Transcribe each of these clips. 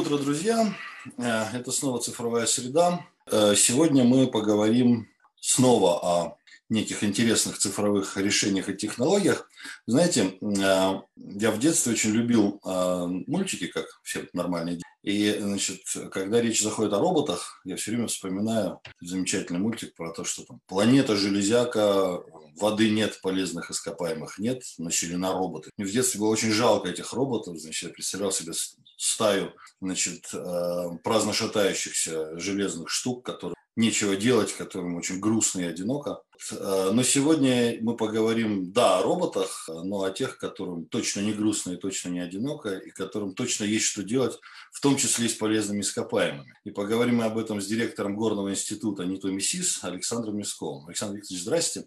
утро, друзья. Э, это снова цифровая среда. Э, сегодня мы поговорим снова о неких интересных цифровых решениях и технологиях. Знаете, э, я в детстве очень любил мультики, как все нормальные. И, значит, когда речь заходит о роботах, я все время вспоминаю замечательный мультик про то, что там планета железяка, воды нет, полезных ископаемых нет, населена роботы. Мне в детстве было очень жалко этих роботов, значит, я представлял себе стаю, значит, э, праздно шатающихся железных штук, которые нечего делать, которым очень грустно и одиноко. Э, но сегодня мы поговорим, да, о роботах, но о тех, которым точно не грустно и точно не одиноко, и которым точно есть что делать, в том числе и с полезными ископаемыми. И поговорим мы об этом с директором Горного института НИТО МИСИС Александром Мясковым. Александр Викторович, здрасте.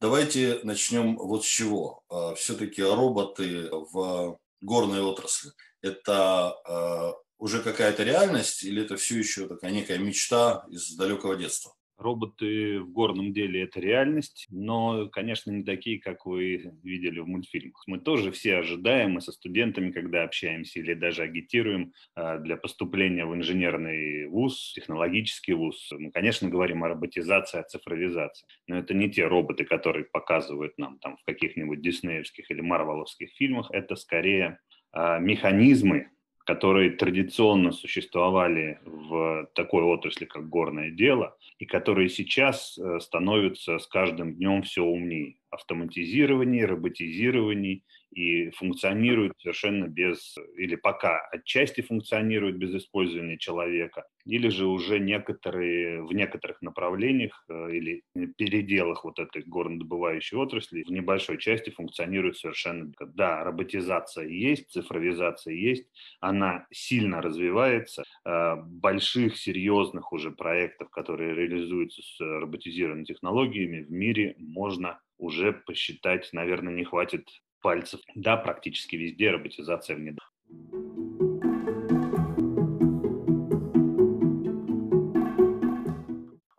Давайте начнем вот с чего. А, Все-таки роботы в горной отрасли – это а, уже какая-то реальность или это все еще такая некая мечта из далекого детства? Роботы в горном деле – это реальность, но, конечно, не такие, как вы видели в мультфильмах. Мы тоже все ожидаем, мы со студентами, когда общаемся или даже агитируем а, для поступления в инженерный вуз, технологический вуз, мы, конечно, говорим о роботизации, о цифровизации. Но это не те роботы, которые показывают нам там в каких-нибудь диснеевских или марвеловских фильмах, это скорее а, механизмы, которые традиционно существовали в такой отрасли, как горное дело, и которые сейчас э, становятся с каждым днем все умнее. Автоматизирование, роботизирование – и функционирует совершенно без, или пока отчасти функционирует без использования человека, или же уже некоторые, в некоторых направлениях э, или переделах вот этой горнодобывающей отрасли в небольшой части функционирует совершенно. Да, роботизация есть, цифровизация есть, она сильно развивается. Э, больших, серьезных уже проектов, которые реализуются с роботизированными технологиями в мире можно уже посчитать, наверное, не хватит пальцев. Да, практически везде роботизация внедрена.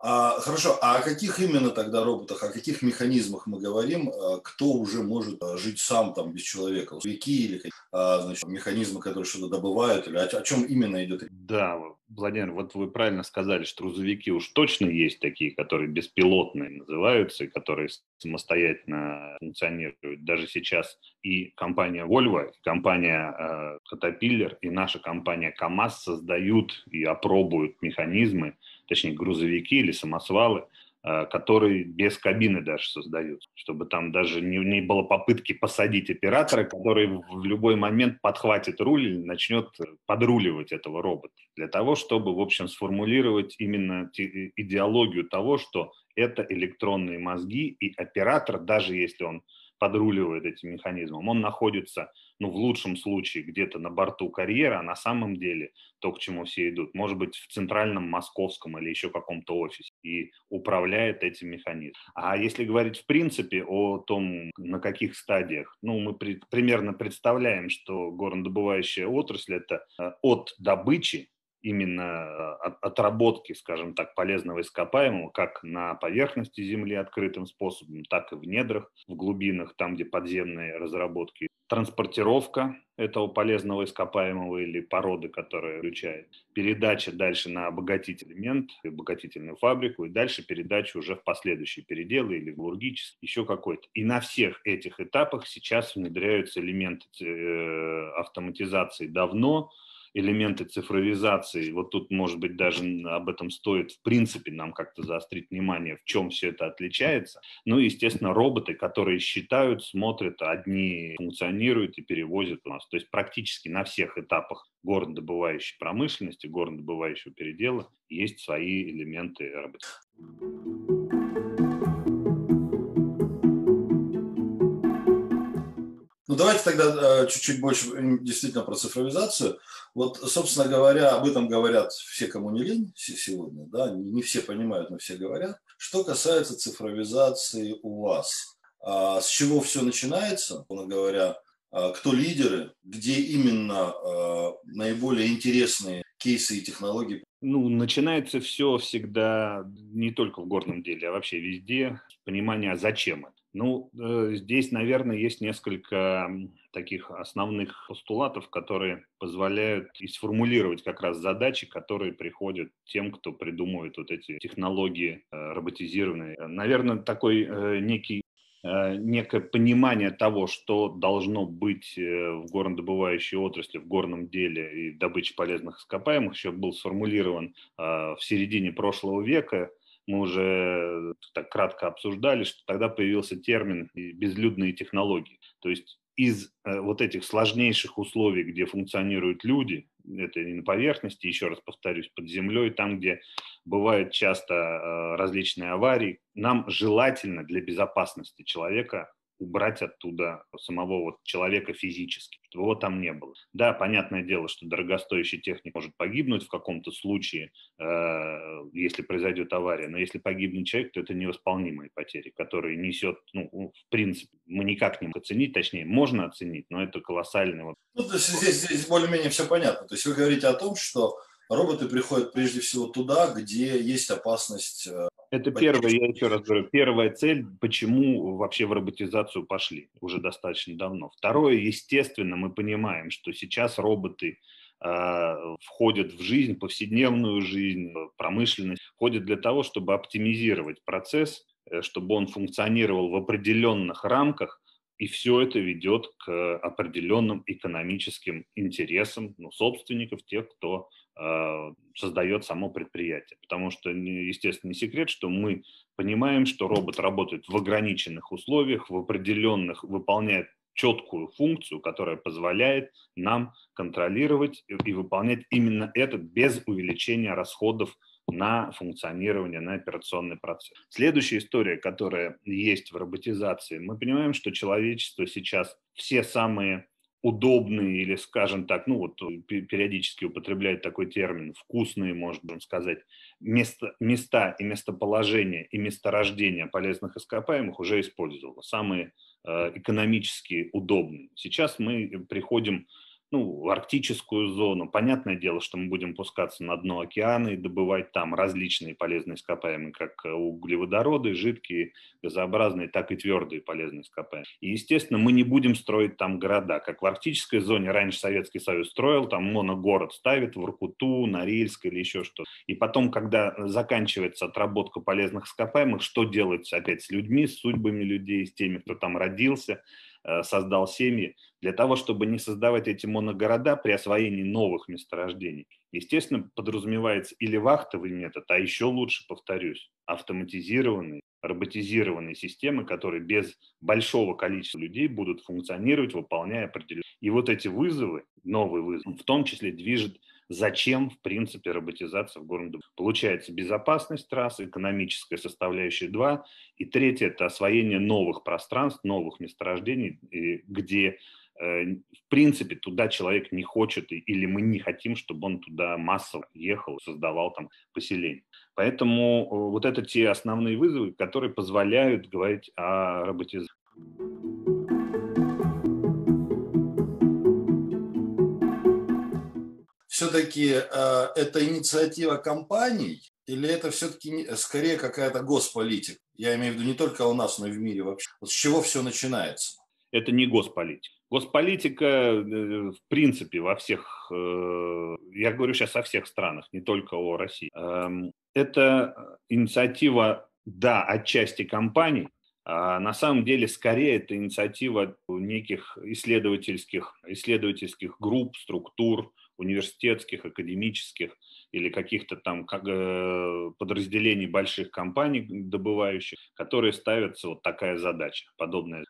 А, хорошо, а о каких именно тогда роботах, о каких механизмах мы говорим, а, кто уже может а, жить сам там без человека? Веки или а, значит, механизмы, которые что-то добывают, или о, о чем именно идет? Да, Владимир, вот вы правильно сказали, что грузовики уж точно есть такие, которые беспилотные называются, которые самостоятельно функционируют. Даже сейчас и компания Volvo, и компания э, Caterpillar, и наша компания КАМАЗ создают и опробуют механизмы, точнее грузовики или самосвалы, Э, которые без кабины даже создаются, чтобы там даже не, не было попытки посадить оператора, который в любой момент подхватит руль и начнет подруливать этого робота. Для того, чтобы, в общем, сформулировать именно идеологию того, что это электронные мозги, и оператор, даже если он подруливает этим механизмом, он находится, ну, в лучшем случае, где-то на борту карьера, а на самом деле то, к чему все идут, может быть, в центральном московском или еще каком-то офисе и управляет этим механизмом. А если говорить в принципе о том, на каких стадиях, ну, мы при, примерно представляем, что горнодобывающая отрасль – это э, от добычи именно э, отработки, скажем так, полезного ископаемого, как на поверхности Земли открытым способом, так и в недрах, в глубинах, там, где подземные разработки. Транспортировка этого полезного ископаемого или породы, которая включает. Передача дальше на обогатительный элемент, обогатительную фабрику, и дальше передача уже в последующие переделы или лургический, еще какой-то. И на всех этих этапах сейчас внедряются элементы э, автоматизации давно, элементы цифровизации. Вот тут, может быть, даже об этом стоит, в принципе, нам как-то заострить внимание, в чем все это отличается. Ну и, естественно, роботы, которые считают, смотрят, одни функционируют и перевозят у нас. То есть практически на всех этапах горнодобывающей промышленности, горнодобывающего передела есть свои элементы роботизации. Давайте тогда э, чуть-чуть больше действительно про цифровизацию. Вот, собственно говоря, об этом говорят все, кому не лень сегодня, да, не все понимают, но все говорят. Что касается цифровизации у вас, а, с чего все начинается, говоря, а, кто лидеры, где именно а, наиболее интересные кейсы и технологии? Ну, начинается все всегда не только в горном деле, а вообще везде. Понимание, зачем это. Ну, э, здесь, наверное, есть несколько таких основных постулатов, которые позволяют и сформулировать как раз задачи, которые приходят тем, кто придумывает вот эти технологии э, роботизированные. Наверное, такой э, некий некое понимание того, что должно быть в горнодобывающей отрасли, в горном деле и добыче полезных ископаемых, еще был сформулирован в середине прошлого века мы уже так кратко обсуждали, что тогда появился термин «безлюдные технологии». То есть из э, вот этих сложнейших условий, где функционируют люди, это и на поверхности, еще раз повторюсь, под землей, там, где бывают часто э, различные аварии, нам желательно для безопасности человека убрать оттуда самого вот человека физически, чтобы его там не было. Да, понятное дело, что дорогостоящий техник может погибнуть в каком-то случае, э, если произойдет авария, но если погибнет человек, то это невосполнимые потери, которые несет, ну, в принципе, мы никак не можем оценить, точнее, можно оценить, но это колоссальный вот. Ну, то есть здесь, здесь более-менее все понятно. То есть вы говорите о том, что роботы приходят прежде всего туда, где есть опасность э, это первое, я еще раз говорю, первая цель, почему вообще в роботизацию пошли уже достаточно давно. Второе, естественно, мы понимаем, что сейчас роботы э, входят в жизнь, повседневную жизнь, промышленность, входят для того, чтобы оптимизировать процесс, э, чтобы он функционировал в определенных рамках, и все это ведет к определенным экономическим интересам ну, собственников, тех, кто Э, создает само предприятие. Потому что, естественно, не секрет, что мы понимаем, что робот работает в ограниченных условиях, в определенных, выполняет четкую функцию, которая позволяет нам контролировать и выполнять именно это без увеличения расходов на функционирование, на операционный процесс. Следующая история, которая есть в роботизации, мы понимаем, что человечество сейчас все самые удобные или, скажем так, ну вот э, периодически употребляют такой термин, вкусные, можно сказать, место, места и местоположения и месторождения полезных ископаемых уже использовала, самые э, экономически удобные. Сейчас мы приходим ну, в арктическую зону. Понятное дело, что мы будем пускаться на дно океана и добывать там различные полезные ископаемые, как э, углеводороды, жидкие, газообразные, так и твердые полезные ископаемые. И, естественно, мы не будем строить там города. Как в арктической зоне раньше Советский Союз строил, там моногород ставит в Иркуту, Норильск или еще что-то. И потом, когда заканчивается отработка полезных ископаемых, что делается опять с людьми, с судьбами людей, с теми, кто там родился, Э, создал семьи, для того, чтобы не создавать эти моногорода при освоении новых месторождений. Естественно, подразумевается или вахтовый метод, а еще лучше, повторюсь, автоматизированные, роботизированные системы, которые без большого количества людей будут функционировать, выполняя определенные. И вот эти вызовы, новые вызовы, в том числе движет Зачем, в принципе, роботизация в городе? Получается безопасность трассы, экономическая составляющая 2, и третье – это освоение новых пространств, новых месторождений, где в принципе, туда человек не хочет, или мы не хотим, чтобы он туда массово ехал, создавал там поселение. Поэтому э, вот это те основные вызовы, которые позволяют говорить о роботизации. все-таки э, это инициатива компаний или это все-таки скорее какая-то госполитика? Я имею в виду не только у нас, но и в мире вообще. Вот с чего все начинается? Это не госполитика. Госполитика, э, в принципе, во всех, э, я говорю сейчас о всех странах, не только о России. Эм, это инициатива, да, отчасти компаний, а на самом деле, скорее, это инициатива неких исследовательских, исследовательских групп, структур, университетских, академических или каких-то там как, э, подразделений больших компаний добывающих, которые ставятся вот такая задача, подобная.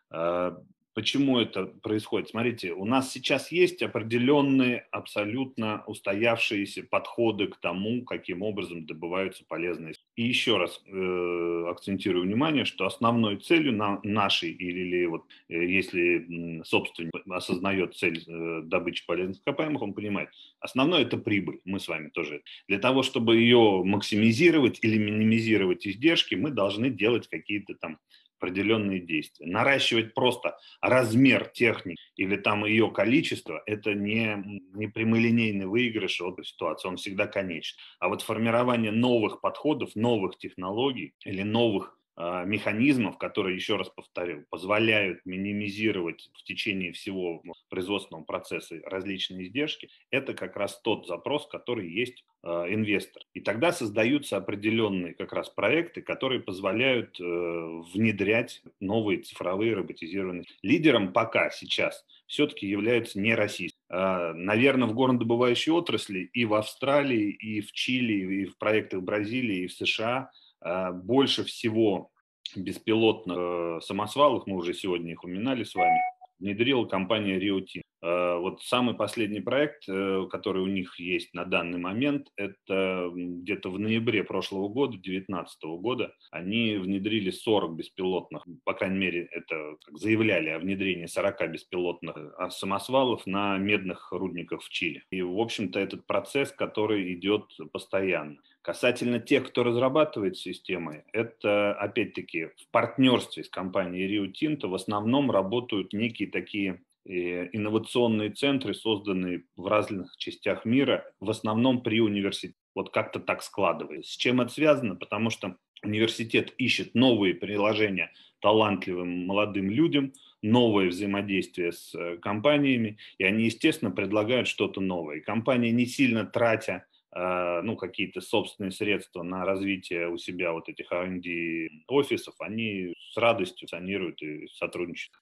Почему это происходит? Смотрите, у нас сейчас есть определенные абсолютно устоявшиеся подходы к тому, каким образом добываются полезные. И еще раз э, акцентирую внимание, что основной целью на нашей или, или вот э, если собственник осознает цель э, добычи полезных ископаемых, он понимает, основное это прибыль. Мы с вами тоже. Для того, чтобы ее максимизировать или минимизировать издержки, мы должны делать какие-то там определенные действия. Наращивать просто размер техники или там ее количество – это не, не прямолинейный выигрыш этой ситуации, он всегда конечен. А вот формирование новых подходов, новых технологий или новых механизмов, которые, еще раз повторил, позволяют минимизировать в течение всего производственного процесса различные издержки, это как раз тот запрос, который есть а, инвестор. И тогда создаются определенные как раз проекты, которые позволяют э, внедрять новые цифровые роботизированные. Лидером пока сейчас все-таки являются не российские. А, Наверное, в горнодобывающей отрасли и в Австралии, и в Чили, и в проектах Бразилии, и в США – а, больше всего беспилотных э, самосвалов, мы уже сегодня их упоминали с вами, внедрила компания Tinto. А, вот самый последний проект, э, который у них есть на данный момент, это где-то в ноябре прошлого года, 2019 года, они внедрили 40 беспилотных, по крайней мере, это как заявляли о внедрении 40 беспилотных а, самосвалов на медных рудниках в Чили. И, в общем-то, этот процесс, который идет постоянно. Касательно тех, кто разрабатывает системы, это, опять-таки, в партнерстве с компанией Rio Tinto в основном работают некие такие э, инновационные центры, созданные в разных частях мира, в основном при университете. Вот как-то так складывается. С чем это связано? Потому что университет ищет новые приложения талантливым молодым людям, новое взаимодействие с э, компаниями, и они, естественно, предлагают что-то новое. И компания, не сильно тратя ну, какие-то собственные средства на развитие у себя вот этих R&D офисов, они с радостью санируют и сотрудничают.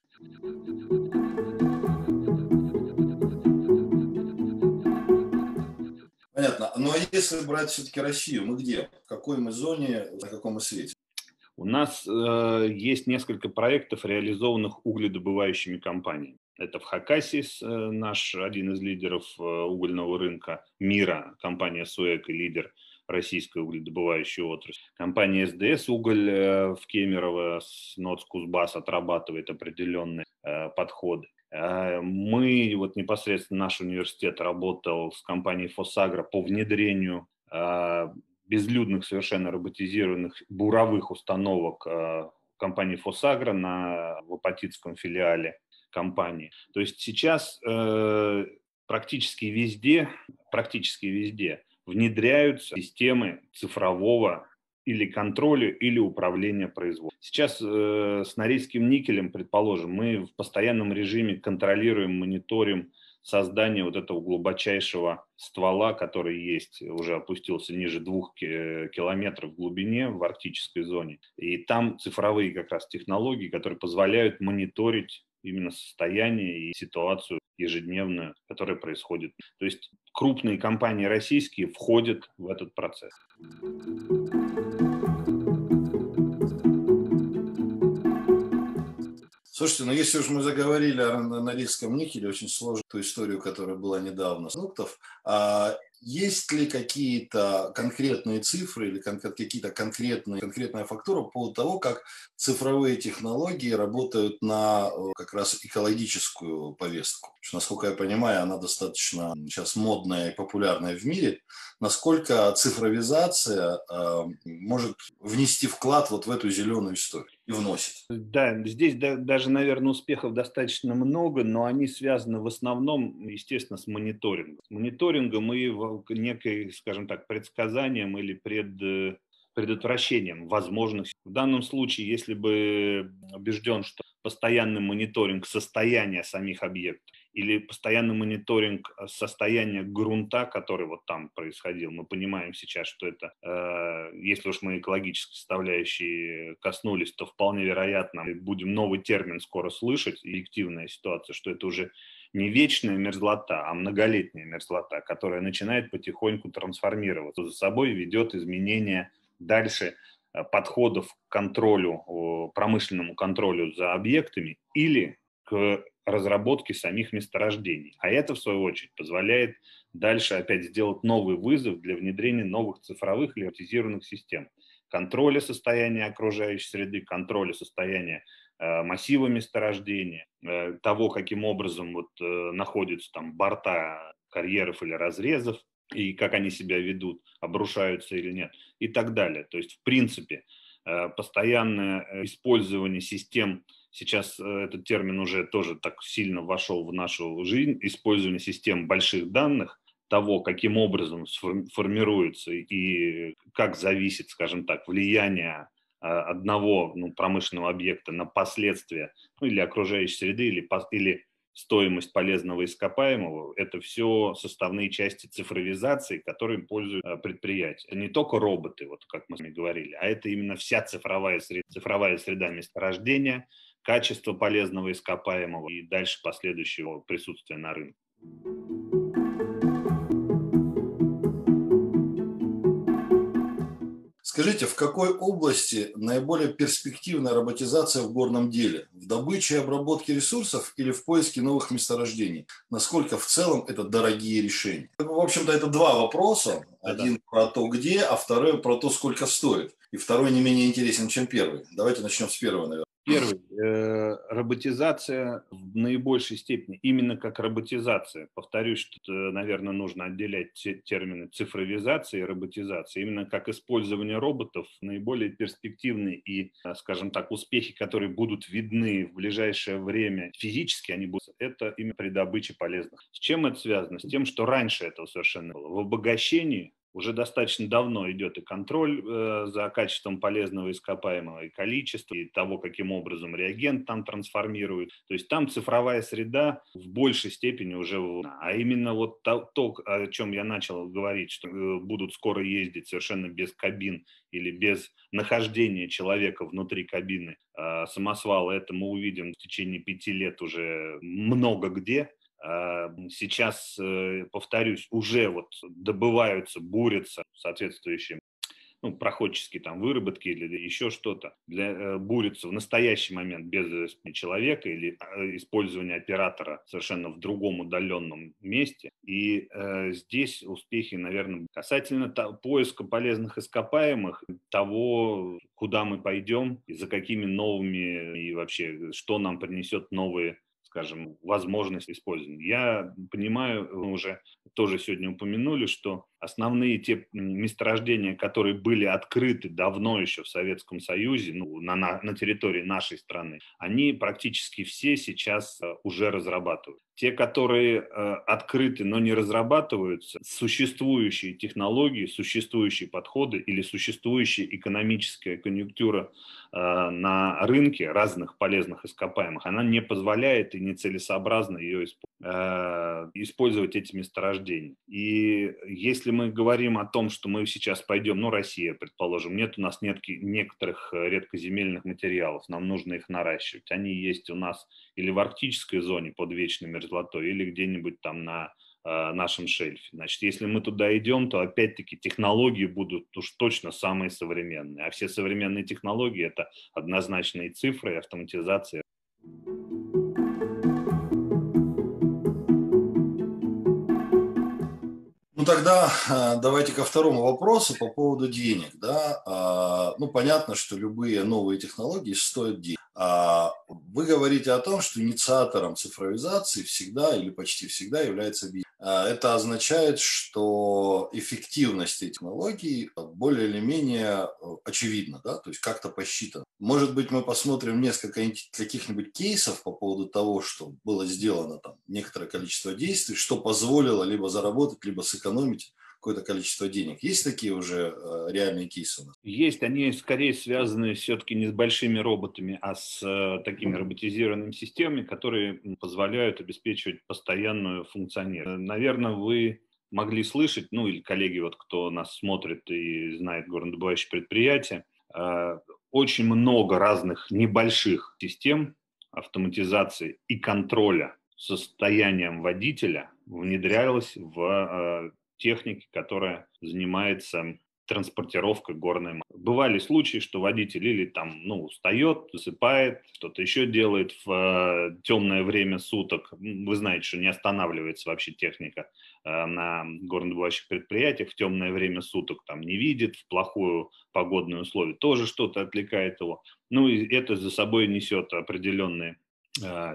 Понятно. Ну а если брать все-таки Россию, мы где? В какой мы зоне, на каком мы свете? У нас э, есть несколько проектов, реализованных угледобывающими компаниями. Это в Хакасии э, наш один из лидеров э, угольного рынка мира, компания СУЭК и лидер российской угледобывающей отрасли. Компания СДС «Уголь» э, в Кемерово с НОЦ «Кузбасс» отрабатывает определенные подходы. Мы, вот непосредственно наш университет работал с компанией «Фосагро» по внедрению безлюдных совершенно роботизированных буровых установок компании «Фосагро» на Лопатицком филиале компании. То есть сейчас э, практически везде, практически везде внедряются системы цифрового или контроля, или управления производством. Сейчас э, с норильским никелем, предположим, мы в постоянном режиме контролируем, мониторим создание вот этого глубочайшего ствола, который есть, уже опустился ниже двух километров в глубине в арктической зоне. И там цифровые как раз технологии, которые позволяют мониторить именно состояние и ситуацию ежедневную, которая происходит. То есть крупные компании российские входят в этот процесс. Слушайте, ну если уж мы заговорили о Норильском никеле, очень сложную историю, которая была недавно с Нуктов, а есть ли какие-то конкретные цифры или какие-то конкретные, конкретная фактура по поводу того, как цифровые технологии работают на э, как раз экологическую повестку? Что, насколько я понимаю, она достаточно сейчас модная и популярная в мире. Насколько цифровизация э, может внести вклад вот в эту зеленую историю и вносит? Да, здесь да, даже, наверное, успехов достаточно много, но они связаны в основном, естественно, с мониторингом. Мониторингом и некой, скажем так, предсказанием или пред, предотвращением возможных. В данном случае, если бы убежден, что постоянный мониторинг состояния самих объектов или постоянный мониторинг состояния грунта, который вот там происходил. Мы понимаем сейчас, что это, э, если уж мы экологической составляющей коснулись, то вполне вероятно будем новый термин скоро слышать, эффективная ситуация, что это уже не вечная мерзлота, а многолетняя мерзлота, которая начинает потихоньку трансформироваться, за собой ведет изменения дальше э, подходов к контролю, промышленному контролю за объектами или к разработке самих месторождений. А это, в свою очередь, позволяет дальше опять сделать новый вызов для внедрения новых цифровых или систем. Контроля состояния окружающей среды, контроля состояния Э, массива месторождения, э, того, каким образом вот э, находятся там борта карьеров или разрезов, и как они себя ведут, обрушаются или нет, и так далее. То есть, в принципе, постоянное использование систем, сейчас этот термин уже тоже так сильно вошел в нашу жизнь, использование систем больших данных, того, каким образом формируется и как зависит, скажем так, влияние одного ну, промышленного объекта на последствия ну, или окружающей среды, или, или стоимость полезного ископаемого – это все составные части цифровизации, которыми пользуются предприятия. Это не только роботы, вот как мы с вами говорили, а это именно вся цифровая среда, цифровая среда месторождения, качество полезного ископаемого и дальше последующего присутствия на рынке. Скажите, в какой области наиболее перспективная роботизация в горном деле? В добыче и обработке ресурсов или в поиске новых месторождений? Насколько в целом это дорогие решения? В общем-то, это два вопроса. Один да. про то, где, а второй про то, сколько стоит. И второй не менее интересен, чем первый. Давайте начнем с первого, наверное. Первый. Э, роботизация в наибольшей степени, именно как роботизация. Повторюсь, что, наверное, нужно отделять термины цифровизация и роботизация. Именно как использование роботов наиболее перспективные и, э, скажем так, успехи, которые будут видны в ближайшее время физически, они будут, это именно при добыче полезных. С чем это связано? С тем, что раньше этого совершенно было. В обогащении уже достаточно давно идет и контроль э, за качеством полезного ископаемого, и количество, и того, каким образом реагент там трансформирует. То есть там цифровая среда в большей степени уже... А именно вот то, то о чем я начал говорить, что э, будут скоро ездить совершенно без кабин или без нахождения человека внутри кабины э, самосвала, это мы увидим в течение пяти лет уже много где, а, сейчас, э, повторюсь, уже вот добываются, бурятся соответствующие ну, проходческие там выработки или еще что-то, для, э, бурятся в настоящий момент без человека или а, использования оператора совершенно в другом удаленном месте. И э, здесь успехи, наверное, касательно то, поиска полезных ископаемых, того, куда мы пойдем и за какими новыми и вообще, что нам принесет новые скажем, возможность использования. Я понимаю, мы уже тоже сегодня упомянули, что основные те месторождения, которые были открыты давно еще в Советском Союзе, ну, на, на, на территории нашей страны, они практически все сейчас э, уже разрабатывают. Те, которые э, открыты, но не разрабатываются, существующие технологии, существующие подходы или существующая экономическая конъюнктура э, на рынке разных полезных ископаемых, она не позволяет и нецелесообразно ее э, использовать эти месторождения. И если мы говорим о том, что мы сейчас пойдем, ну, Россия, предположим, нет у нас нет некоторых редкоземельных материалов, нам нужно их наращивать. Они есть у нас или в арктической зоне под вечной мерзлотой или где-нибудь там на э, нашем шельфе. Значит, если мы туда идем, то опять-таки технологии будут уж точно самые современные. А все современные технологии – это однозначные цифры автоматизация. Ну тогда э, давайте ко второму вопросу по поводу денег. Да? А, ну понятно, что любые новые технологии стоят денег. А вы говорите о том, что инициатором цифровизации всегда или почти всегда является бизнес. А это означает, что эффективность технологий более или менее э, очевидна, да? то есть как-то посчитана. Может быть, мы посмотрим несколько каких-нибудь кейсов по поводу того, что было сделано там некоторое количество действий, что позволило либо заработать, либо сэкономить какое-то количество денег. Есть такие уже э, реальные кейсы у нас? Есть. Они скорее связаны все-таки не с большими роботами, а с э, такими роботизированными системами, которые позволяют обеспечивать постоянную функционирование. Наверное, вы могли слышать, ну или коллеги, вот кто нас смотрит и знает горнодобывающие предприятия, э, очень много разных небольших систем автоматизации и контроля состоянием водителя внедрялось в техники, которая занимается транспортировкой горной. Бывали случаи, что водитель или там, ну, устает, засыпает, что-то еще делает в э, темное время суток. Вы знаете, что не останавливается вообще техника э, на горнодобывающих предприятиях в темное время суток, там не видит, в плохую погодные условия тоже что-то отвлекает его. Ну и это за собой несет определенные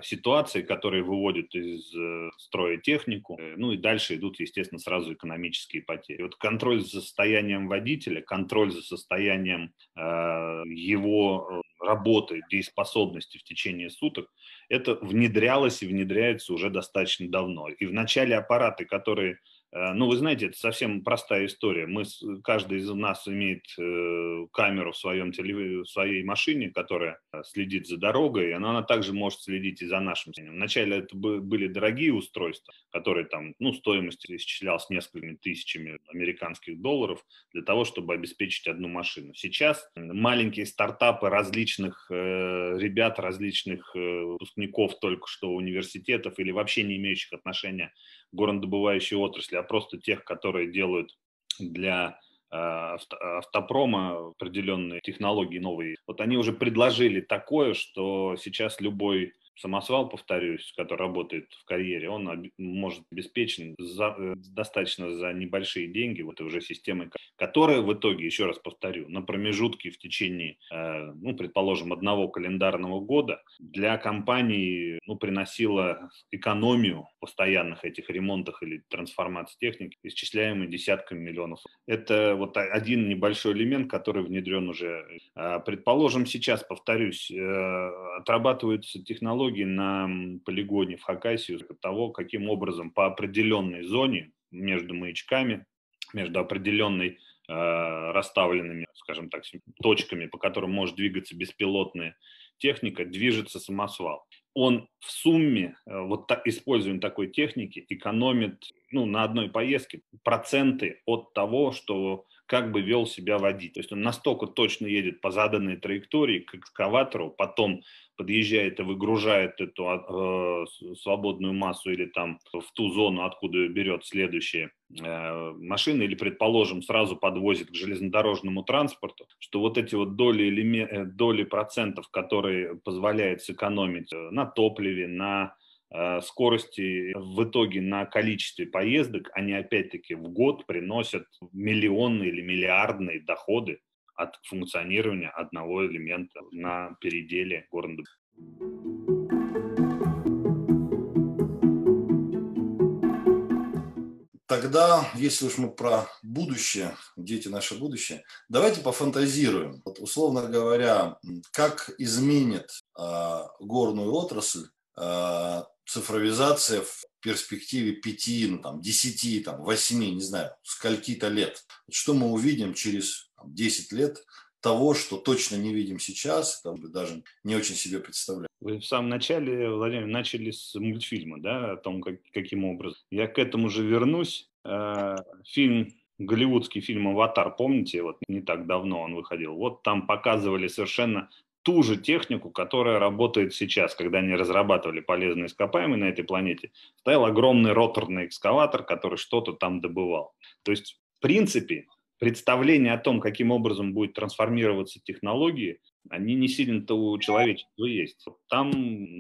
ситуации, которые выводят из э, строя технику, э, ну и дальше идут, естественно, сразу экономические потери. Вот контроль за состоянием водителя, контроль за состоянием его э, работы, дееспособности в течение суток, это внедрялось и внедряется уже достаточно давно. И в начале аппараты, которые Э, ну, вы знаете, это совсем простая история. Мы, каждый из нас имеет э, камеру в, своем телев... в своей машине, которая э, следит за дорогой, но она также может следить и за нашим. Вначале это были дорогие устройства, которые там, ну, стоимость исчислялась несколькими тысячами американских долларов для того, чтобы обеспечить одну машину. Сейчас маленькие стартапы различных э, ребят, различных э, выпускников только что университетов или вообще не имеющих отношения горнодобывающей отрасли, а просто тех, которые делают для э, автопрома определенные технологии новые. Вот они уже предложили такое, что сейчас любой самосвал, повторюсь, который работает в карьере, он может обеспечен за, э, достаточно за небольшие деньги, вот уже системой, которая в итоге, еще раз повторю, на промежутке в течение, э, ну, предположим, одного календарного года для компании ну, приносила экономию постоянных этих ремонтах или трансформации техники, исчисляемой десятками миллионов. Это вот один небольшой элемент, который внедрен уже. Э, предположим, сейчас, повторюсь, отрабатываются технологии, технологии на полигоне в Хакасию того, каким образом по определенной зоне между маячками, между определенной э, расставленными, скажем так, точками, по которым может двигаться беспилотная техника, движется самосвал. Он в сумме, э, вот так, использованием такой техники, экономит ну, на одной поездке проценты от того, что как бы вел себя водитель. То есть он настолько точно едет по заданной траектории к экскаватору, потом подъезжает и выгружает эту э, свободную массу или там в ту зону, откуда берет следующие э, машины, или, предположим, сразу подвозит к железнодорожному транспорту, что вот эти вот доли, э, доли процентов, которые позволяют сэкономить э, на топливе, на скорости в итоге на количестве поездок, они опять-таки в год приносят миллионные или миллиардные доходы от функционирования одного элемента на переделе города. Тогда, если уж мы про будущее, дети наше будущее, давайте пофантазируем. Вот, условно говоря, как изменит э, горную отрасль э, цифровизация в перспективе 5, ну, там, 10, там, 8, не знаю, скольки-то лет. Что мы увидим через там, 10 лет того, что точно не видим сейчас, там, даже не очень себе представляю. Вы в самом начале, Владимир, начали с мультфильма, да, о том, как, каким образом. Я к этому же вернусь. Э, фильм голливудский фильм «Аватар», помните, вот не так давно он выходил, вот там показывали совершенно ту же технику, которая работает сейчас, когда они разрабатывали полезные ископаемые на этой планете, стоял огромный роторный экскаватор, который что-то там добывал. То есть, в принципе, представление о том, каким образом будет трансформироваться технологии, они не сильно-то у человечества есть. Там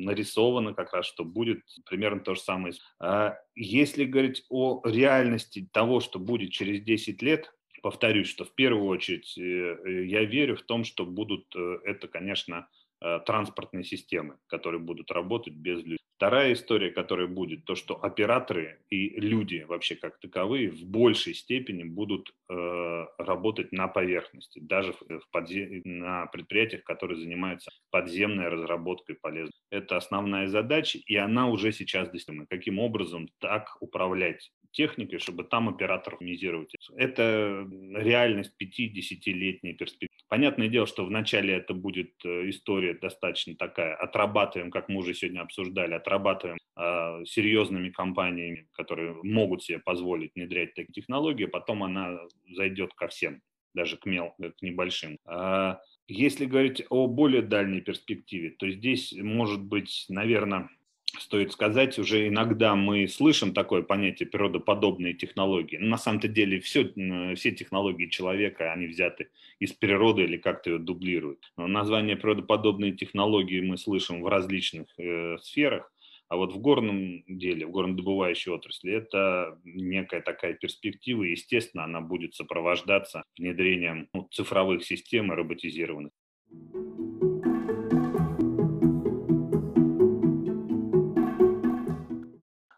нарисовано как раз, что будет примерно то же самое. А если говорить о реальности того, что будет через 10 лет, повторюсь, что в первую очередь э, я верю в том, что будут э, это, конечно, э, транспортные системы, которые будут работать без людей. Вторая история, которая будет, то, что операторы и люди вообще как таковые в большей степени будут э, работать на поверхности, даже в, подзем... на предприятиях, которые занимаются подземной разработкой полезных. Это основная задача, и она уже сейчас достигнута. Каким образом так управлять техникой, чтобы там операторов минимизировать. Это реальность 5-10-летней перспективы. Понятное дело, что вначале это будет э, история достаточно такая, отрабатываем, как мы уже сегодня обсуждали, отрабатываем э, серьезными компаниями, которые могут себе позволить внедрять такие технологии, потом она зайдет ко всем, даже к, мел, к небольшим. А если говорить о более дальней перспективе, то здесь может быть, наверное, стоит сказать, уже иногда мы слышим такое понятие природоподобные технологии. Но на самом-то деле все, все технологии человека, они взяты из природы или как-то ее дублируют. Но название природоподобные технологии мы слышим в различных э, сферах. А вот в горном деле, в горнодобывающей отрасли, это некая такая перспектива, и, естественно, она будет сопровождаться внедрением ну, цифровых систем и роботизированных.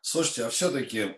Слушайте, а все-таки,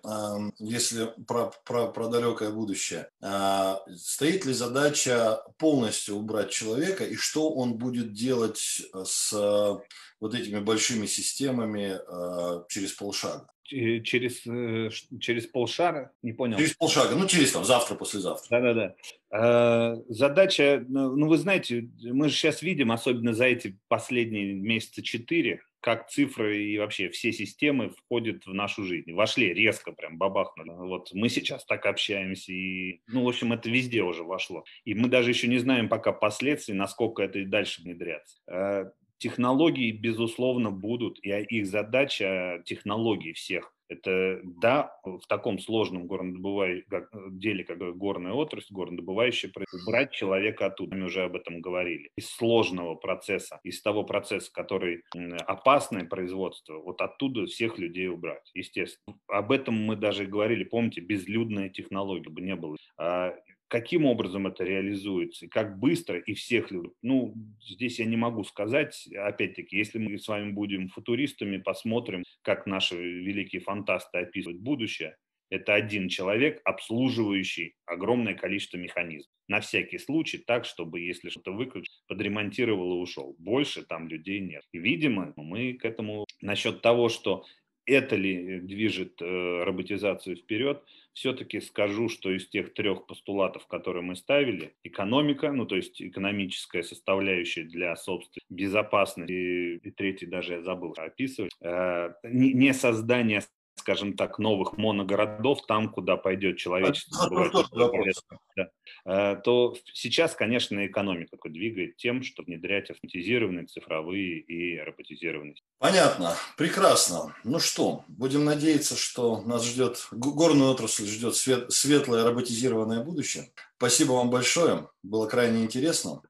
если про, про, про далекое будущее, а, стоит ли задача полностью убрать человека, и что он будет делать с вот этими большими системами а, через полшага? через, э, через полшара, не понял. Через полшага, ну через там завтра, послезавтра. Да-да-да. Э, задача, ну, ну вы знаете, мы же сейчас видим, особенно за эти последние месяца четыре, как цифры и вообще все системы входят в нашу жизнь. Вошли резко, прям бабахнули. Вот мы сейчас так общаемся, и, ну, в общем, это везде уже вошло. И мы даже еще не знаем пока последствий, насколько это и дальше внедряться. Э, технологии, безусловно, будут, и их задача технологий всех это, да, в таком сложном горнодобывающем деле, как горная отрасль, горнодобывающая, убрать человека оттуда. Мы уже об этом говорили. Из сложного процесса, из того процесса, который опасное производство, вот оттуда всех людей убрать, естественно. Об этом мы даже говорили, помните, безлюдная технология бы не было. Каким образом это реализуется, как быстро, и всех ли. Ну, здесь я не могу сказать, опять-таки, если мы с вами будем футуристами, посмотрим, как наши великие фантасты описывают будущее, это один человек, обслуживающий огромное количество механизмов. На всякий случай, так, чтобы, если что-то выключить, подремонтировал и ушел. Больше там людей нет. И, видимо, мы к этому насчет того, что это ли движет э, роботизацию вперед, все-таки скажу, что из тех трех постулатов, которые мы ставили, экономика, ну то есть экономическая составляющая для собственной безопасности, и, и третий даже я забыл описывать, э, не, создание скажем так, новых моногородов, там, куда пойдет человечество, да, э, то сейчас, конечно, экономика двигает тем, что внедрять автоматизированные цифровые и роботизированные. Понятно, прекрасно. Ну что, будем надеяться, что нас ждет, горную отрасль ждет свет, светлое роботизированное будущее. Спасибо вам большое, было крайне интересно.